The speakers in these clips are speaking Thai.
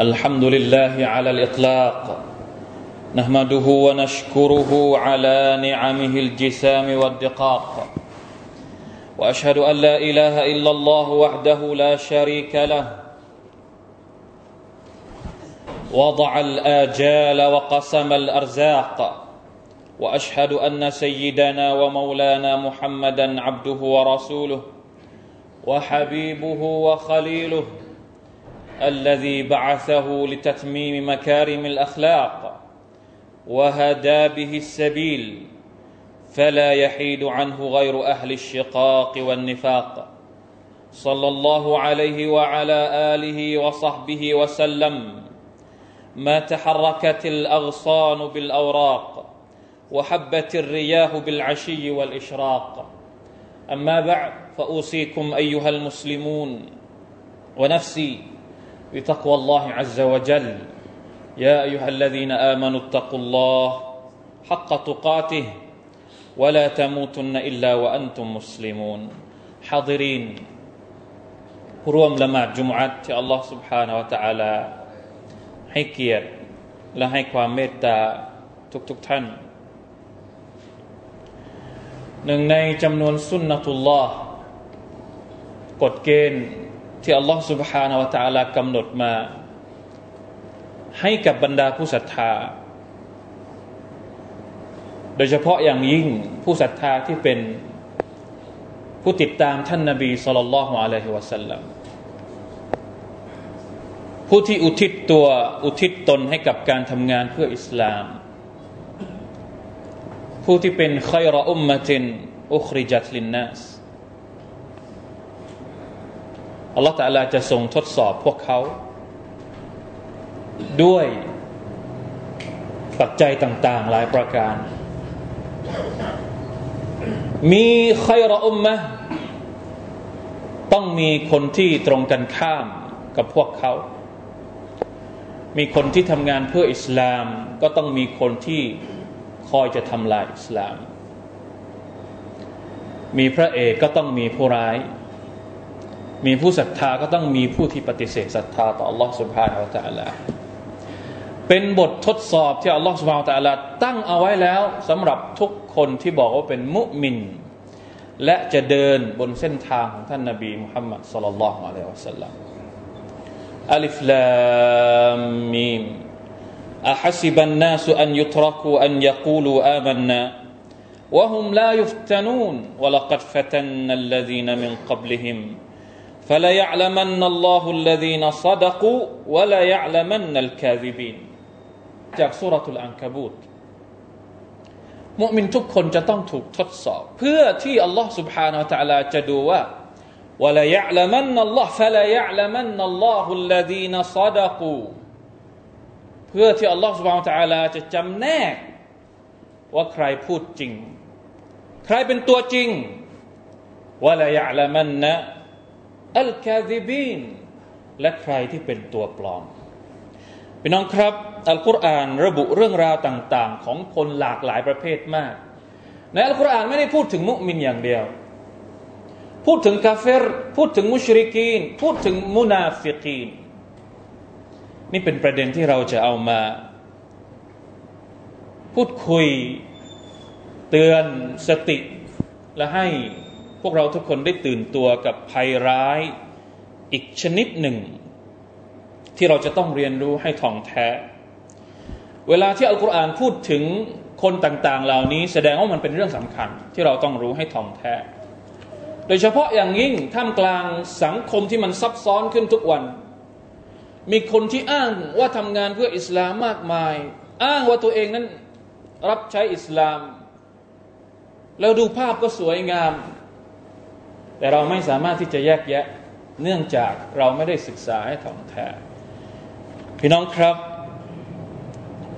الحمد لله على الإطلاق. نحمده ونشكره على نعمه الجسام والدقاق. وأشهد أن لا إله إلا الله وحده لا شريك له. وضع الآجال وقسم الأرزاق. وأشهد أن سيدنا ومولانا محمدا عبده ورسوله وحبيبه وخليله. الذي بعثه لتتميم مكارم الأخلاق وهدى به السبيل فلا يحيد عنه غير أهل الشقاق والنفاق. صلى الله عليه وعلى آله وصحبه وسلم. ما تحركت الأغصان بالأوراق وحبت الرياح بالعشي والإشراق. أما بعد فأوصيكم أيها المسلمون ونفسي بتقوى الله عز وجل يا ايها الذين امنوا اتقوا الله حق تقاته ولا تموتن الا وانتم مسلمون حاضرين ร่วมละหมาดจุมอัตที่อัลลอฮ์ سبحانه และ تعالى ให้เกียรติและให้ความเมตตาทุกๆทท่านหนึ่งในจำนวนสุนนะตุลลอฮ์กฎเกณฑ์ ที่อัลลอฮ์ سبحانه และ تعالى กำหนดมา ให้กับบรรดาผู้ศรัทธา โดยเฉพาะอย่างยิ่งผู้ศรัทธาที่เป็นผู้ติดตามท่านนาบีสุลต่านละฮ์อะลัยฮิวะสัลลัมผู้ที่อุทิศตัวอุทิศตนให้กับการทำงานเพื่ออิสลาม ผู้ที่เป็นขัยรอุมมะตินอุคริจัตลินนัส อัลลอฮฺตะลาจะทรงทดสอบพวกเขา ด้วยปัจจัยต่าง ๆ หลายประการ มีใครรอุมมะต้องมีคนที่ตรงกันข้ามกับพวกเขา มีคนที่ทำงานเพื่ออิสลาม ก็ต้องมีคนที่คอยจะทำลายอิสลาม มีพระเอกก็ต้องมีผู้ร้าย มีผู้ศรัทธาก็ต้องมีผู้ที่ปฏิเสธศรัทธาต่อ Allah سبحانه และ تعالى เป็นบททดสอบที่ Allah سبحانه และ تعالى ตั้งเอาไว้แล้วสำหรับทุกคนที่บอกว่าเป็นมุมิน และจะเดินบนเส้นทางของท่านนาบีมุฮัมมัดสุลลัลลอฮุอะลัยฮิวะสัลลัมอัลิฟลามมีม أحسب الناس أن يتركوا أن يقولوا آمنا وهم لا يفتنون ولقد فتنا الذين من قبلهم فلا يعلمن الله الذين صدقوا ولا يعلمن الكاذبين จากสุรทูลอังคบูตมุมินทุกคนจะต้องถูกทดสอบ เพื่อที่อัลลอฮ์ سبحانه และ تعالى จะดูว่า ولا يعلمن الله فلا يعلمن الله الذين صدقوا เพื่อที่อัลลอฮ์ سبحانه และ تعالى จะจำแนกว่าใครพูดจริง ใครเป็นตัวจริง ولا يعلمن อัลคาซิบีนและใครที่เป็นตัวปลอมพี่น้องครับอัลกุรอานระบุเรื่องราวต่าง ๆ ของคนหลากหลายประเภทมาก ในอัลกุรอานไม่ได้พูดถึงมุมินอย่างเดียว พูดถึงกาเฟรพูดถึงมุชริกีน พูดถึงมุนาฟิกีน นี่เป็นประเด็นที่เราจะเอามา พูดคุยเตือนสติและให้ วกเราทุกคนได้ตื่นตัวกับภัยร้ายอีกชนิดหนึ่ง ที่เราจะต้องเรียนรู้ให้ท่องแท้ เวลาที่อัลกุรอานพูดถึงคนต่าง ๆ เหล่านี้ แสดงว่ามันเป็นเรื่องสำคัญ ที่เราต้องรู้ให้ท่องแท้ โดยเฉพาะอย่างยิ่งท่ามกลางสังคมที่มันซับซ้อนขึ้นทุกวัน มีคนที่อ้างว่าทำงานเพื่ออิสลามมากมาย อ้างว่าตัวเองนั้นรับใช้อิสลาม แล้วดูภาพก็สวยงาม แต่เราไม่สามารถที่จะแยกแยะเนื่องจากเราไม่ได้ศึกษาให้ถ่องแท้พี่น้องครับ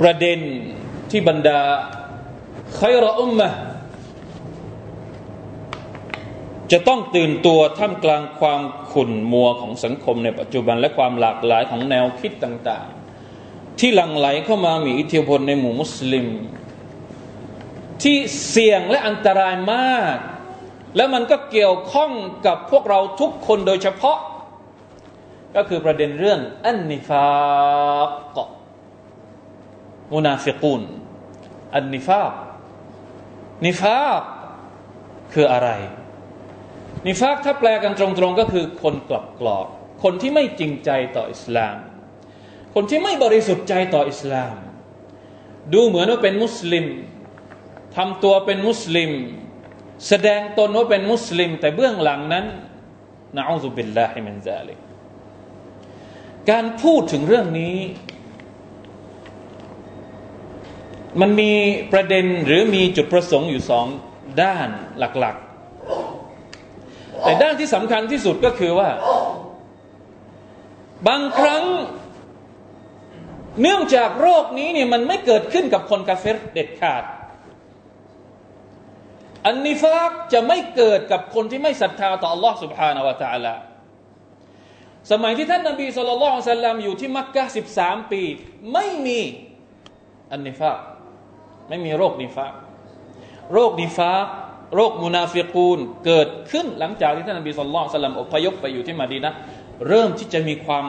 ประเด็นที่บรรดาใครรอุมมะจะต้องตื่นตัวท่ามกลางความขุ่นมัวของสังคมในปัจจุบันและความหลากหลายของแนวคิดต่าง ๆ ที่หลั่งไหลเข้ามามีอิทธิพลในหมู่มุสลิม ที่เสี่ยงและอันตรายมาก แล้วมันก็เกี่ยวข้องกับพวกเราทุกคนโดยเฉพาะ ก็คือประเด็นเรื่องอันนิฟากมุนาฟิกูนอันนิฟากนิฟากคืออะไร นิฟากถ้าแปลกันตรงๆก็คือคนกลับกรอก คนที่ไม่จริงใจต่ออิสลาม คนที่ไม่บริสุทธิ์ใจต่ออิสลาม ดูเหมือนว่าเป็นมุสลิมทำตัวเป็นมุสลิม แสดงตนว่าเป็นมุสลิม แต่เบื้องหลังนั้นนะอูซุบิลลาฮิมินซาลิกการพูดถึงเรื่องนี้ มันมีประเด็นหรือมีจุดประสงค์อยู่สองด้านหลักๆ แต่ด้านที่สำคัญที่สุดก็คือว่า บางครั้ง เนื่องจากโรคนี้เนี่ยมันไม่เกิดขึ้นกับคนกาเฟรเด็ดขาด อันนิฟากจะไม่เกิดกับคนที่ไม่ศรัทธาต่อ Allah سبحانه และ تعالى สมัยที่ท่านนบีสุลต่านสัลลัมอยู่ที่มักกะสิบสามปี ไม่มีอันนิฟากไม่มีโรคนิฟากโรคนิฟากโรคมุนาฟิกูนเกิดขึ้นหลังจากที่ท่านนบีสุลต่านสัลลัมอพยพไปอยู่ที่มาดีนะเริ่มที่จะมีความ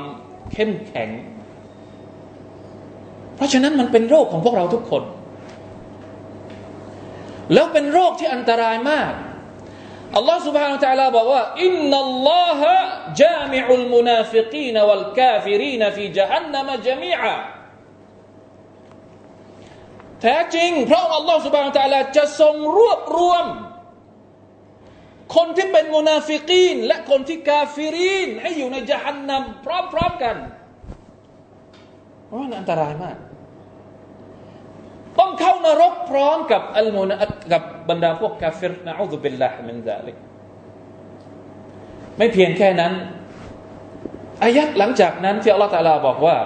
เข้มแข็ง เพราะฉะนั้นมันเป็นโรคของพวกเราทุกคน แล้วเป็นโรคที่อันตรายมากอัลลอฮ์ سبحانه และ تعالى บอกว่าอินนัลลอฮะจามิอุลมุนาฟิกีนวัลกาฟิรีนฟีจฮันนัมจมีอะแท้จริงเพราะอัลลอฮ์ سبحانه และ تعالى จะทรงรวบรวม คนที่เป็นมุนาฟิกีน และคนที่กาฟิรีน ให้อยู่ในจฮันนัมพร้อมๆกันเพราะมันอันตรายมาก ต้องเข้านรกพร้อมกับอัลมุนกับบรรดาพวกกาเฟรنعوذ بالله من ذلك ไม่เพียงแค่นั้นอายัดหลังจากนั้นที่อัลลอฮฺ تعالى บอกว่า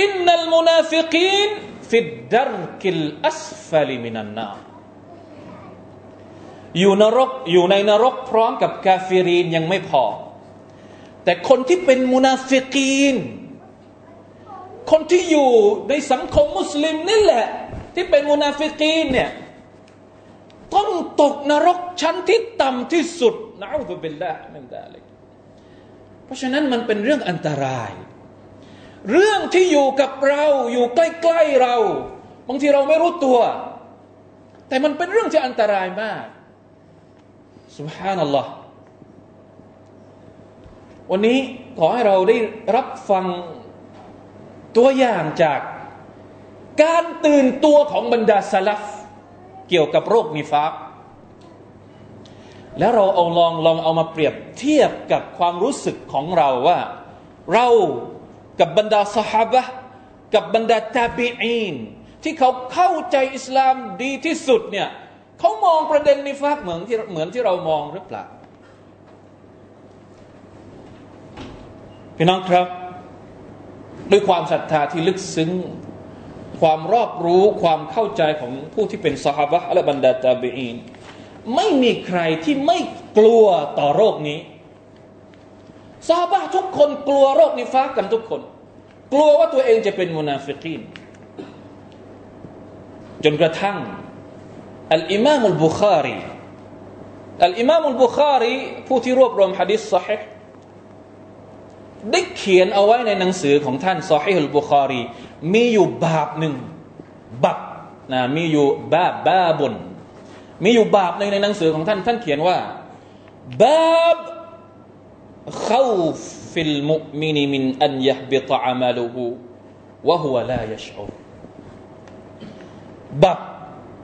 إن المنافقين في الدرك الأسفل من النار อยู่นรกอยู่ในนรกพร้อมกับกาฟิรีนยังไม่พอ แต่คนที่เป็นมุนาฟิกีน คนที่อยู่ในสังคมมุสลิมนี่แหละ ที่เป็นมุนาฟิกีนเนี่ยต้องตกนรกชั้นที่ต่ำที่สุดนะอัลลอฮฺเป็นละมันได้เลยเพราะฉะนั้นมันเป็นเรื่องอันตราย เรื่องที่อยู่กับเราอยู่ใกล้ๆเรา บางทีเราไม่รู้ตัว แต่มันเป็นเรื่องที่อันตรายมากสุบฮานัลลอฮ์วันนี้ขอให้เราได้รับฟังตัวอย่างจาก การตื่นตัวของบรรดาสลัฟเกี่ยวกับโรคนิฟากแล้วเราเอาลองลองเอามาเปรียบเทียบกับความรู้สึกของเราว่า เรากับบรรดาสหายกับบรรดาตาบีอีนที่เขาเข้าใจอิสลามดีที่สุดเนี่ยเขามองประเด็นนิฟากเหมือนที่เหมือนที่เรามองหรือเปล่าพี่น้องครับ ด้วยความศรัทธาที่ลึกซึ้ง ความรอบรู้ความเข้าใจของผู้ที่เป็นสหบะและบรรดาตาบีอินไม่มีใครที่ไม่กลัวต่อโรคนี้สหบะทุกคนกลัวโรคนิฟากกันทุกคน กลัวว่าตัวเองจะเป็นมุนาฟิกีนจนกระทั่งอัลอิมามุลบุคารีอัลอิมามุลบุคารีผู้ที่รวบรวมฮะดิษซอฮีฮ์ ได้เขียนเอาไว้ในหนังสือของท่านซอฮีฮุลบุคารี มีอยู่บาบหนึ่งบับนะมีอยู่บาบบาบุนมีอยู่บาปในในหนังสือของท่าน ท่านเขียนว่าบาบเข้าฟิลมุมินมินอันยะบิตอามาลูฮูวะฮุวลายชอูบับ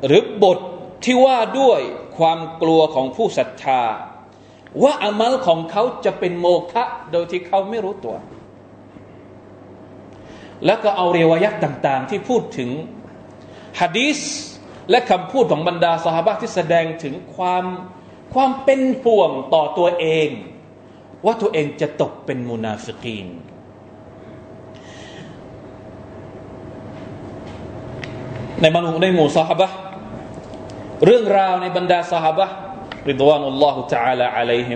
หรือบทที่ว่าด้วยความกลัวของผู้ศรัทธา ว่าอามัลของเขาจะเป็นโมฆะโดยที่เขาไม่รู้ตัว แล้วก็เอาเรวยักษ์ต่างๆ ที่พูดถึงฮะดีสและคำพูดของบรรดาสหายที่แสดงถึงความความเป็นห่วงต่อตัวเอง ว่าตัวเองจะตกเป็นมุนาฟิกีนในมนุษย์ในหมู่สหายเรื่องราวในบรรดาสหาย ริดวานุลลอฮุตะอาลาอะลัยฮิ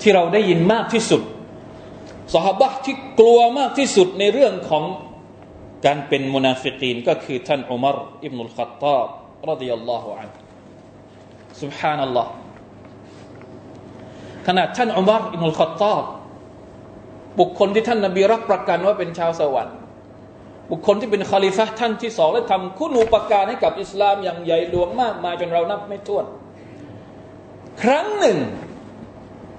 ที่เราได้ยินมากที่สุดสหบะที่กลัวมากที่สุดในเรื่องของการเป็นมุนาฟิกีนก็คือท่านอุมารอิบนุลขัตตาบรดิยัลลอฮุอันสุบฮานัลลอฮ์ขณะท่านอุมารอิบนุลขัตตาบบุคคลที่ท่านนบีรับประกันว่าเป็นชาวสวรรค์ บุคคลที่เป็นคาลิฟะท่านที่สองและทำคุณูปการให้กับอิสลามอย่างใหญ่หลวงมากมายจนเรานับไม่ถ้วน ครั้งหนึ่ง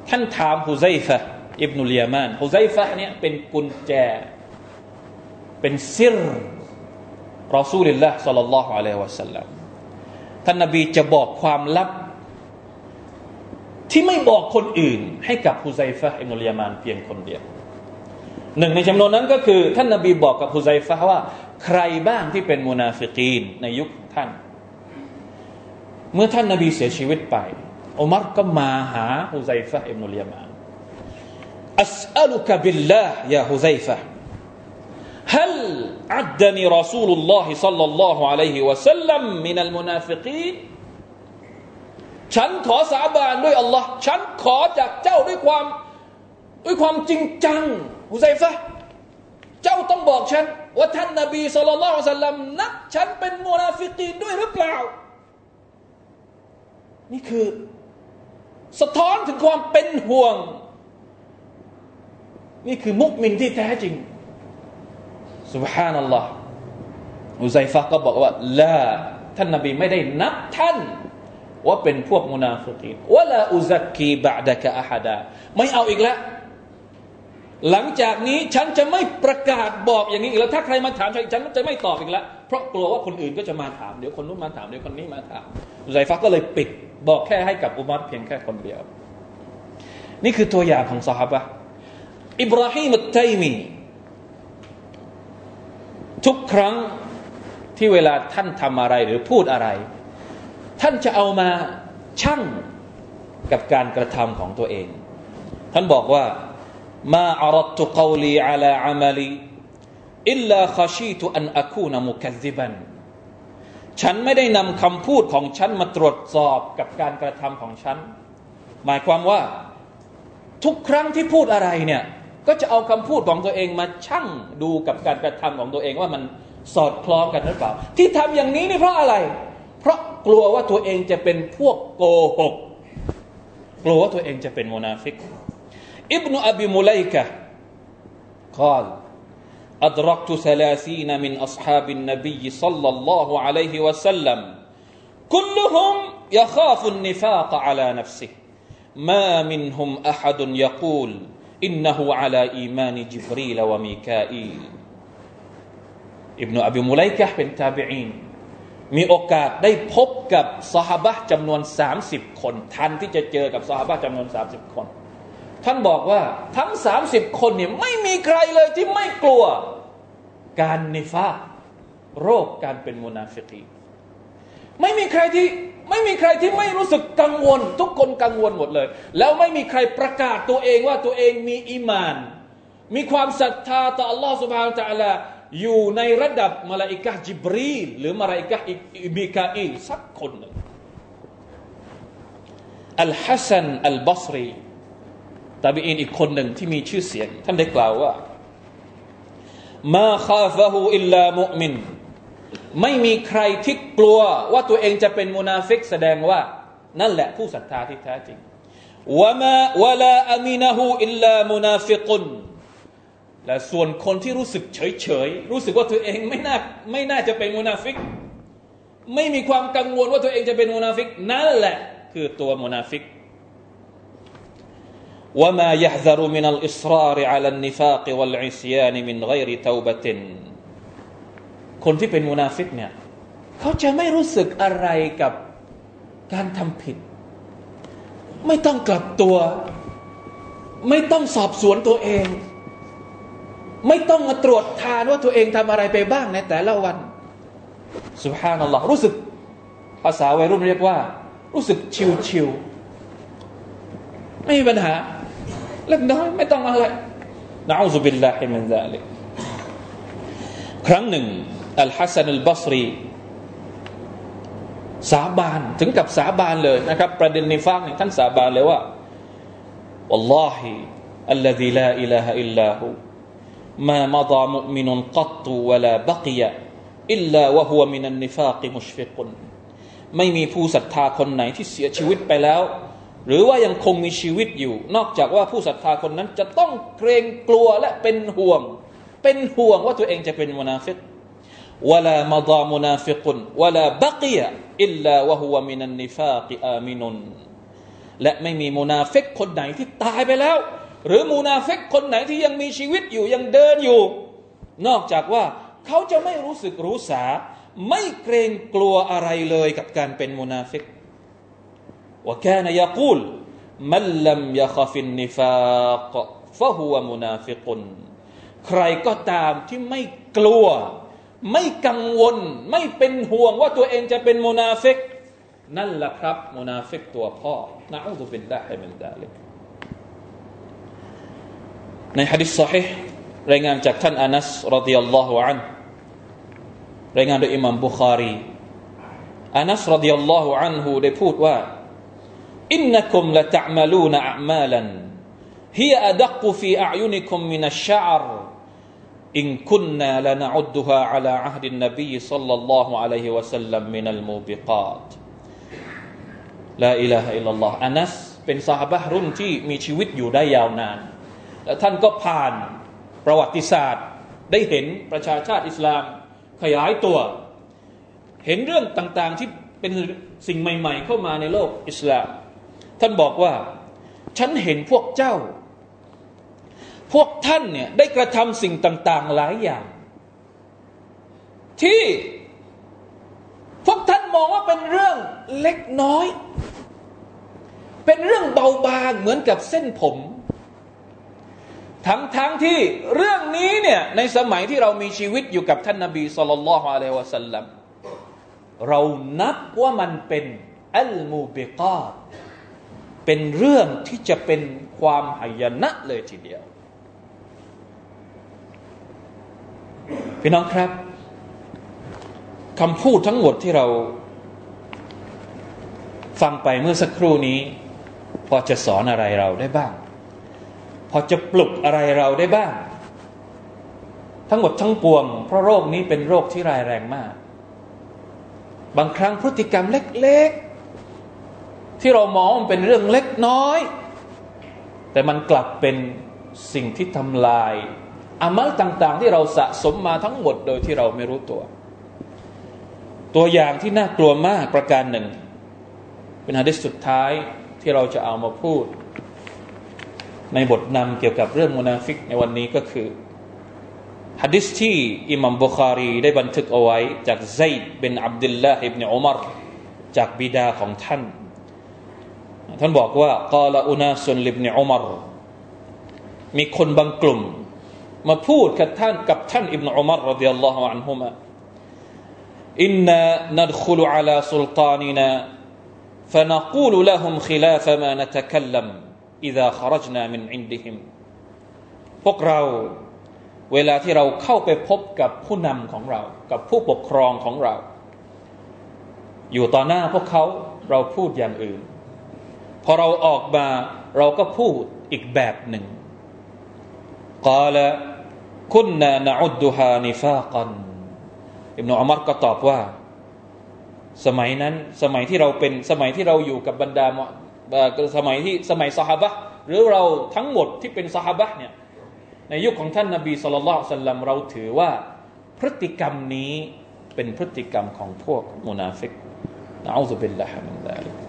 ท่านถามฮุไซฟะอิบนุลยามานฮุไซฟะเนี่ยเป็นกุญแจ เป็นسر رسول الله صلى الله عليه وسلمท่านนบีจะบอกความลับ ที่ไม่บอกคนอื่น ให้กับฮุไซฟะอิบนุลยามานเพียงคนเดียวหนึ่งในจำนวนนั้นก็คือ ท่านนบีบอกกับฮุไซฟะว่า ใครบ้างที่เป็นมุนาฟิกีนในยุคท่าน เมื่อท่านนบีเสียชีวิตไป อุมัรก็มาหาฮุไซฟะอิบนุลยามานอัสอัลุกบิลลาห์ยาฮุไซฟะ هل عدني رسول الله صلى الله عليه وسلم من المنافقين ฉันขอสาบานด้วยอัลลอฮ์ฉันขอจากเจ้าด้วยความด้วยความจริงจังฮุไซฟะเจ้าต้องบอกฉันว่าท่านนบีสุลต่านสัลลัมนับฉันเป็นมุนาฟิกีนด้วยหรือเปล่า นี่คือ สะท้อนถึงความเป็นห่วง นี่คือมุกมินที่แท้จริง سبحان อัลลอฮ์อุไซฟะก็บอกว่าละท่านนบีไม่ได้นับท่าน ว่าเป็นพวกมุนาฟิกีนวะลาอุซักกีบะดะกะอาฮดาไม่เอาอีกแล้ว หลังจากนี้ฉันจะไม่ประกาศบอกอย่างนี้อีกแล้วถ้าใครมาถามฉันฉันจะไม่ตอบอีกแล้ว เพราะกลัวว่าคนอื่นก็จะมาถามเดี๋ยวคนนู้นมาถามเดี๋ยวคนนี้มาถามอุไซฟักก็เลยปิด บอกแค่ให้กับอุมัรเพียงแค่คนเดียว นี่คือตัวอย่างของสหายอิบราฮิมอัตไตมีทุกครั้งที่เวลาท่านทำอะไรหรือพูดอะไร ท่านจะเอามาชั่งกับการกระทำของตัวเอง ท่านบอกว่ามาอารัตุกลีอาลาอามาลีอิลลาขชีตุอันอคูนมุคซิบัน ฉันไม่ได้นำคำพูดของฉันมาตรวจสอบกับการกระทำของฉัน หมายความว่าทุกครั้งที่พูดอะไรเนี่ยก็จะเอาคำพูดของตัวเองมาชั่งดูกับการกระทำของตัวเองว่ามันสอดคล้องกันหรือเปล่า ที่ทำอย่างนี้นี่เพราะอะไร เพราะกลัวว่าตัวเองจะเป็นพวกโกหก กลัวว่าตัวเองจะเป็นโมนาฟิก อิบนุอบิมุไลกะกล่าว أدركت ثلاثين من أصحاب النبي صلى الله عليه وسلم كلهم يخاف النفاق على نفسه ما منهم أحد يقول อินนหูอัลาอีมานิจิบรีลวะมีกาอีลอิบนุอบิมุไลกะเป็นตาบิอีนมีโอกาสได้พบกับสหบะจำนวน 30 คน ทันที่จะเจอกับสหบะจำนวน 30 คน ท่านบอกว่าทั้ง 30 คนเนี่ยไม่มีใครเลยที่ไม่กลัวการนิฟาโรคการเป็นมุนาฟิกีไม่มีใครที่ไม่มีใครที่ไม่รู้สึกกังวล ทุกคนกังวลหมดเลย แล้วไม่มีใครประกาศตัวเองว่าตัวเองมีอีมาน มีความศรัทธาต่อ Allah سبحانه และ تعالى อยู่ในระดับมาลาอิกะจิบรีลหรือมาลาอิกะอิบิกาอิลสักคนหนึ่งอัลฮัสซันอัลบัสรี ตาบีอินอีกคนหนึ่งที่มีชื่อเสียง ท่านได้กล่าวว่าما خافه إلا مؤمنไม่มีใครที่กลัวว่าตัวเองจะเป็นมุนาฟิกแสดงว่า นั่นแหละผู้ศรัทธาที่แท้จริงوما ولا أمنه إلا منافقและส่วนคนที่รู้สึกเฉยเฉยรู้สึกว่าตัวเองไม่น่าไม่น่าจะเป็นมุนาฟิก ไม่มีความกังวลว่าตัวเองจะเป็นมุนาฟิก นั่นแหละ คือตัวมุนาฟิก وما يحذر من الإصرار على النفاق والعصيان من غير توبة คนที่เป็นมุนาฟิกเนี่ยเขาจะไม่รู้สึกอะไรกับการทำผิด ไม่ต้องกลับตัว ไม่ต้องสอบสวนตัวเอง ไม่ต้องมาตรวจทานว่าตัวเองทำอะไรไปบ้างในแต่ละวันสุภานัลลอฮ์รู้สึกภาษาวัยรุ่นเรียกว่า รู้สึกชิวชิวไม่มีปัญหา เล็กน้อยไม่ต้องอะไรนะอูซุบิลลาฮิมินซาลิกครั้งหนึ่งอัลฮัสซันอัลบัสรีสาบานถึงกับสาบานเลยนะครับประเด็นในฟังท่านสาบานเลยว่า والله الذي لا إله إلا هو ما مضى مؤمن قط ولا بقي إلا وهو من النفاق مشفق ไม่มีผู้ศรัทธาคนไหนที่เสียชีวิตไปแล้ว หรือว่ายังคงมีชีวิตอยู่ นอกจากว่าผู้ศรัทธาคนนั้นจะต้องเกรงกลัวและเป็นห่วง เป็นห่วงว่าตัวเองจะเป็นมุนาฟิกولا مضى منافق ولا بقي إلا وهو من النفاق آمنและไม่มีมุนาฟิกคนไหนที่ตายไปแล้ว หรือมุนาฟิกคนไหนที่ยังมีชีวิตอยู่ยังเดินอยู่ นอกจากว่าเขาจะไม่รู้สึกรู้สา ไม่เกรงกลัวอะไรเลยกับการเป็นมุนาฟิก ว่าแค่นยากูลมันลัมยาคฟินนิฟากฟะฮุวมุนาฟิกุนใครก็ตามที่ไม่กลัว ไม่กังวล ไม่เป็นห่วงว่าตัวเองจะเป็นมุนาฟิกนั่นแหละครับมุนาฟิกตัวพ่อนะอูซุบิลลาฮิมินดาลิกในฮะดิษ صحيح รายงานจากท่านอานัสรดิยัลลอฮุอันรายงานโดยอิหมัมบุคารีอานัสรดิยัลลอฮุอันฮูได้พูดว่า إنكم لتعملون أعمالا هي أدق في أعينكم من الشعر إن كنا لنعدها على عهد النبي صلى الله عليه وسلم من الموبقات لا إله إلا اللهอานัสเป็นสหบะรุ่นที่มีชีวิตอยู่ได้ยาวนาน และท่านก็ผ่านประวัติศาสตร์ ได้เห็นประชาชาติอิสลามขยายตัว เห็นเรื่องต่างๆที่เป็นสิ่งใหม่ ๆ เข้ามาในโลกอิสลาม ท่านบอกว่า ฉันเห็นพวกเจ้า พวกท่านเนี่ยได้กระทำสิ่งต่าง ๆ หลายอย่าง ที่พวกท่านมองว่าเป็นเรื่องเล็กน้อย เป็นเรื่องเบาบางเหมือนกับเส้นผม ทั้งทั้งที่เรื่องนี้เนี่ยในสมัยที่เรามีชีวิตอยู่กับท่านนาบีสุลต่านละฮ์อะลัยวะสัลลัมเรานับว่ามันเป็นอัลมูบิกา เป็นเรื่องที่จะเป็นความหายนะเลยทีเดียว พี่น้องครับคำพูดทั้งหมดที่เราฟังไปเมื่อสักครู่นี้ พอจะสอนอะไรเราได้บ้าง พอจะปลุกอะไรเราได้บ้าง ทั้งหมดทั้งปวง เพราะโรคนี้เป็นโรคที่ร้ายแรงมาก บางครั้งพฤติกรรมเล็ก ๆ ที่เรามองมันเป็นเรื่องเล็กน้อย แต่มันกลับเป็นสิ่งที่ทำลายอามัลต่าง ๆ ที่เราสะสมมาทั้งหมดโดยที่เราไม่รู้ตัว ตัวอย่างที่น่ากลัวมากประการหนึ่ง เป็นฮะดิษสุดท้ายที่เราจะเอามาพูด ในบทนำเกี่ยวกับเรื่องมุนาฟิกในวันนี้ก็คือฮะดิษที่อิหม่ามบุคารีได้บันทึกเอาไว้ จากไซด์บินอับดุลลาฮิบนิอุมัรจากบิดาของท่าน ท่านบอกว่ากาลอุนาสุนลิบเนอุมารมีคนบางกลุ่ม มาพูดกับท่านกับท่านอิบเนอุมารรดิยัลลอฮุอันฮุมะ إنا ندخل على سلطاننا فنقول لهم خلاف ما نتكلم إذا خرجنا من عندهم พวกเราเวลาที่เราเข้าไปพบกับผู้นำของเรา กับผู้ปกครองของเรา อยู่ต่อหน้าพวกเขาเราพูดอย่างอื่น พอเราออกมาเราก็พูดอีกแบบหนึ่งกาลكنا نعدها نفاقاอิบนุอุมัรก็ตอบว่า สมัยนั้นสมัยที่เราเป็นสมัยที่เราอยู่กับบรรดาสมัยที่สมัยสหบะหรือเราทั้งหมดที่เป็นสหบะเนี่ยในยุคของท่านนาบีصلى الله عليه وسلمเราถือว่าพฤติกรรมนี้เป็นพฤติกรรมของพวกมุนาฟิกنعوذ بالله من ذلك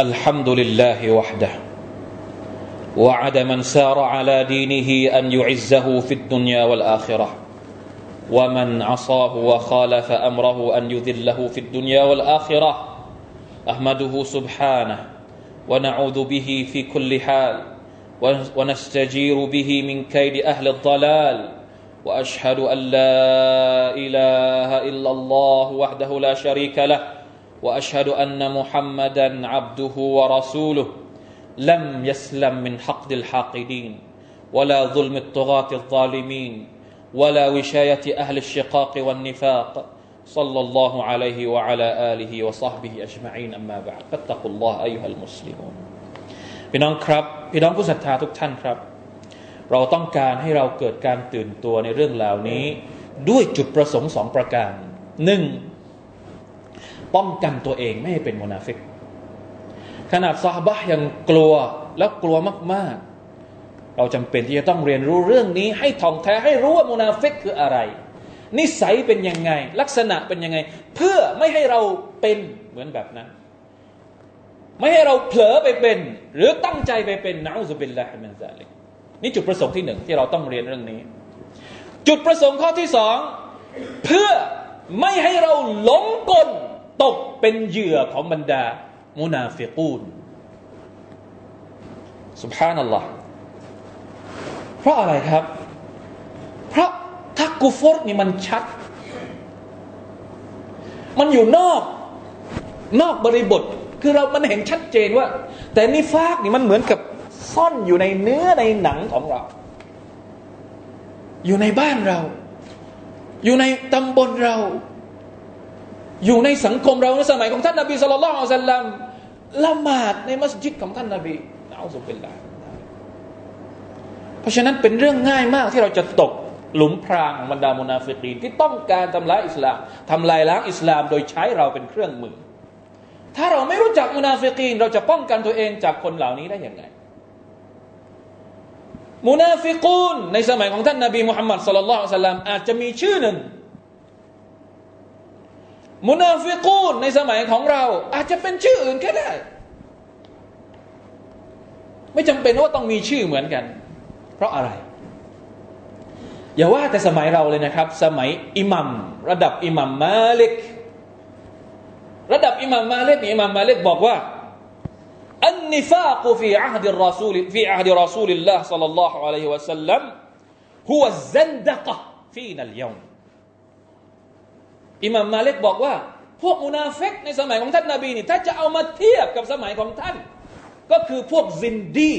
الحمد لله وحده. وعد من سار على دينه أن يعزه في الدنيا والآخرة. ومن عصاه وخالف أمره أن يذله في الدنيا والآخرة. أحمده سبحانه ونعوذ به في كل حال ونستجير به من كيد أهل الضلال. وأشهد أن لا إله إلا الله وحده لا شريك له. واشهد ان محمدا عبده ورسوله لم يسلم من حقد الحاقدين ولا ظلم الطغاة الظالمين ولا وشاية أهل الشقاق والنفاق صلى الله عليه وعلى آله وصحبه أجمعين أما بعد فاتقوا الله أيها المسلمون พี่น้องครับพี่น้องผู้ศรัทธาทุกท่านครับ เราต้องการให้เราเกิดการตื่นตัวในเรื่องเหล่านี้ ด้วยจุดประสงค์สองประการหนึ่ง ป้องกันตัวเองไม่ให้เป็นมุนาฟิกขนาดสหบะยังกลัวแล้วกลัวมาก ๆ เราจำเป็นที่จะต้องเรียนรู้เรื่องนี้ ให้ถ่องแท้ให้รู้ว่ามุนาฟิกคืออะไร นิสัยเป็นยังไง ลักษณะเป็นยังไง เพื่อไม่ให้เราเป็นเหมือนแบบนั้น ไม่ให้เราเผลอไปเป็น หรือตั้งใจไปเป็นنعوذ بالله من ذلكนี่จุดประสงค์ที่หนึ่งที่เราต้องเรียนเรื่องนี้ จุดประสงค์ข้อที่สองเพื่อไม่ให้เราหลงกล ตกเป็นเหยื่อของบรรดา มุนาฟิกูนสุบฮานัลลอฮ์เพราะอะไรครับ เพราะถ้ากูฟอร์นี่มันชัด มันอยู่นอก นอกบริบท คือเรามันเห็นชัดเจนว่า แต่นิฟากนี่มันเหมือนกับซ่อนอยู่ในเนื้อในหนังของเรา อยู่ในบ้านเรา อยู่ในตำบลเรา อยู่ในสังคมเราในสมัยของท่านนาบีสุลต่านละสัลลัมละหมาดในมัสยิดของท่านนาบีเอาสุบิลลาเพราะฉะนั้นเป็นเรื่องง่ายมากที่เราจะตกหลุมพรางของบรรดามุนาฟิกีนที่ต้องการทำลายอิสลามทำลายล้างอิสลามโดยใช้เราเป็นเครื่องมือ ถ้าเราไม่รู้จักมุนาฟิกีนเราจะป้องกันตัวเองจากคนเหล่านี้ได้อย่างไงมุนาฟิกูนในสมัยของท่านนาบีมุฮัมมัดصلى الله عليه وسلمอาจจะมีชื่อหนึ่ง มุนาฟิกูนในสมัยของเรา อาจจะเป็นชื่ออื่นก็ได้ ไม่จำเป็นว่าต้องมีชื่อเหมือนกัน เพราะอะไร อย่าว่าแต่สมัยเราเลยนะครับ สมัยอิหมัมระดับอิหมัมมาลิกระดับอิหมัมมาลิกอิหมัมมาลิกบอกว่า النفاق في عهد الرسول في عهد رسول الله صلى الله عليه وسلم هو الزندقة فينا اليوم อิหม่ามมาลิกบอกว่า พวกมุนาฟิกในสมัยของท่านนาบีนี่ถ้าจะเอามาเทียบกับสมัยของท่าน ก็คือพวกซินดีก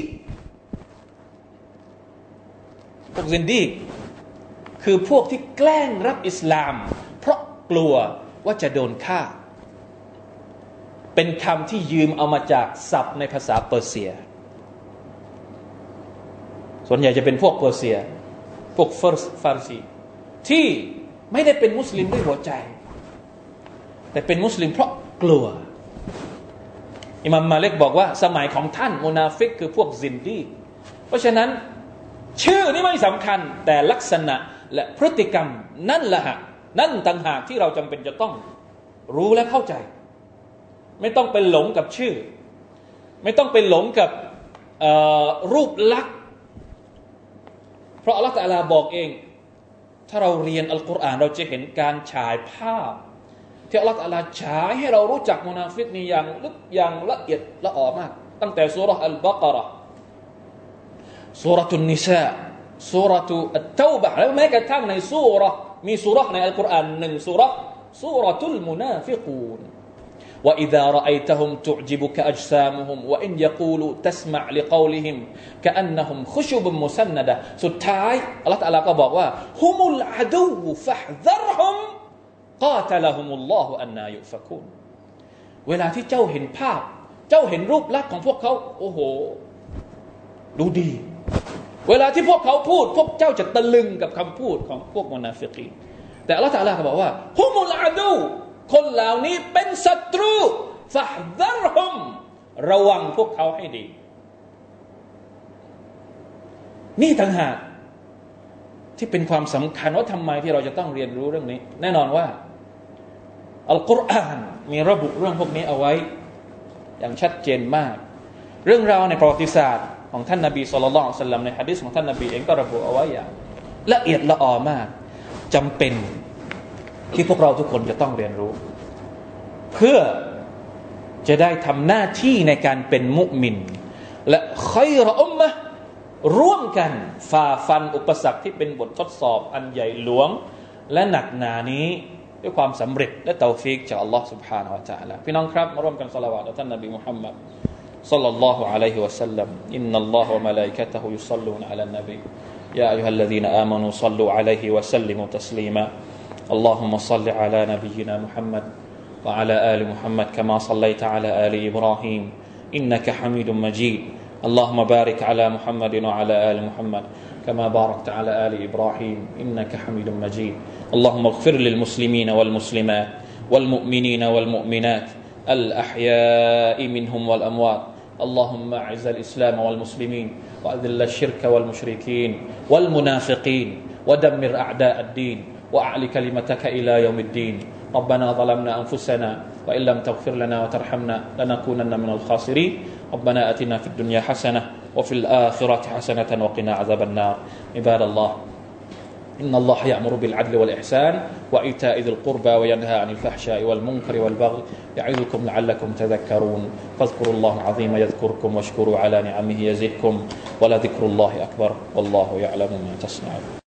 พวกซินดีคือพวกที่แกล้งรับอิสลาม เพราะกลัวว่าจะโดนฆ่า เป็นคำที่ยืมเอามาจากศัพท์ในภาษาเปอร์เซีย ส่วนใหญ่จะเป็นพวกเปอร์เซีย พวกฟาร์ฟาร์ซีที่ ไม่ได้เป็นมุสลิมด้วยหัวใจ แต่เป็นมุสลิมเพราะกลัว อิมามมาลิกบอกว่า สมัยของท่านมุนาฟิกคือพวกซินดีเพราะฉะนั้นชื่อนี่ไม่สำคัญ แต่ลักษณะและพฤติกรรมนั่นแหละนั่นต่างหากที่เราจำเป็นจะต้องรู้และเข้าใจ ไม่ต้องไปหลงกับชื่อ ไม่ต้องไปหลงกับรูปลักษณ์เพราะอัลลอฮฺตะลาบอกเอง ถ้าเราเรียนอัลกุรอานเราจะเห็นการฉายภาพที่อัลลอฮฺตะลาฉายให้เรารู้จักมุนาฟิกนี่อย่างลึกอย่างละเอียดละออมาก ตั้งแต่สุรอัลบากระสุรทุนนิสาสุรทุอัตเตาบะแล้วแม้กระทั่งในสุรมีสุรในอัลกุรอานหนึ่งสุรสุรทุลมุนาฟิกูน وإذا رأيتهم تعجبك أجسامهم وإن يقولوا تسمع لقولهم كأنهم خشب مسندة สุดท้ายอัลลอฮฺตะลาก็บอกว่า هم العدو فاحذرهم قاتلهم الله أنا يؤفكون เวลาที่เจ้าเห็นภาพ เจ้าเห็นรูปลักษณ์ของพวกเขา โอ้โห ดูดี เวลาที่พวกเขาพูด พวกเจ้าจะตะลึงกับคำพูดของพวกมนาฟิกีแต่อัลลอฮฺตะลาก็บอกว่าฮุมุลอาดู คนเหล่านี้เป็นศัตรูฟะดัรฮุมระวังพวกเขาให้ดี นี่ต่างหากที่เป็นความสำคัญว่าทำไมที่เราจะต้องเรียนรู้เรื่องนี้ แน่นอนว่าอัลกุรอานมีระบุเรื่องพวกนี้เอาไว้ อย่างชัดเจนมาก เรื่องราวในประวัติศาสตร์ของท่านนาบีสุลต่านสัลลัมในฮะดิษของท่านนาบีเองก็ระบุเอาไว้อย่างละเอียดละออมากจำเป็น ที่พวกเราทุกคนจะต้องเรียนรู้ เพื่อจะได้ทำหน้าที่ในการเป็นมุมิน และคอยรอุมมะร่วมกันฝ่าฟันอุปสรรคที่เป็นบททดสอบอันใหญ่หลวง และหนักหนานี้ ด้วยความสำเร็จและเตาฟิกจากอัลลอฮ์ سبحانه และ تعالى พี่น้องครับมาร่วมกันสละวะต่อท่านนบีมุฮัมมัด صلى الله عليه وسلم إن الله وملائكته يصلون على النبي يا أيها الذين آمنوا صلوا عليه وسلموا تسليما اللهم صل على نبينا محمد وعلى آل محمد كما صليت على آل إبراهيم إنك حميد مجيد. اللهم بارك على محمد وعلى آل محمد كما باركت على آل إبراهيم إنك حميد مجيد. اللهم اغفر للمسلمين والمسلمات والمؤمنين والمؤمنات الأحياء منهم والأموات. اللهم أعز الإسلام والمسلمين وأذل الشرك والمشركين والمنافقين ودمر أعداء الدين. وأعل كلمتك إلى يوم الدين. ربنا ظلمنا أنفسنا وإن لم تغفر لنا وترحمنا لنكونن من الخاسرين. ربنا أتنا في الدنيا حسنة وفي الآخرة حسنة وقنا عذاب النار. عباد الله إن الله يأمر بالعدل والإحسان وإيتاء ذي القربى وينهى عن الفحشاء والمنكر والبغي يعظكم لعلكم تذكرون. فاذكروا الله العظيم يذكركم واشكروا على نعمه يزدكم ولذكر الله أكبر والله يعلم ما تصنعون.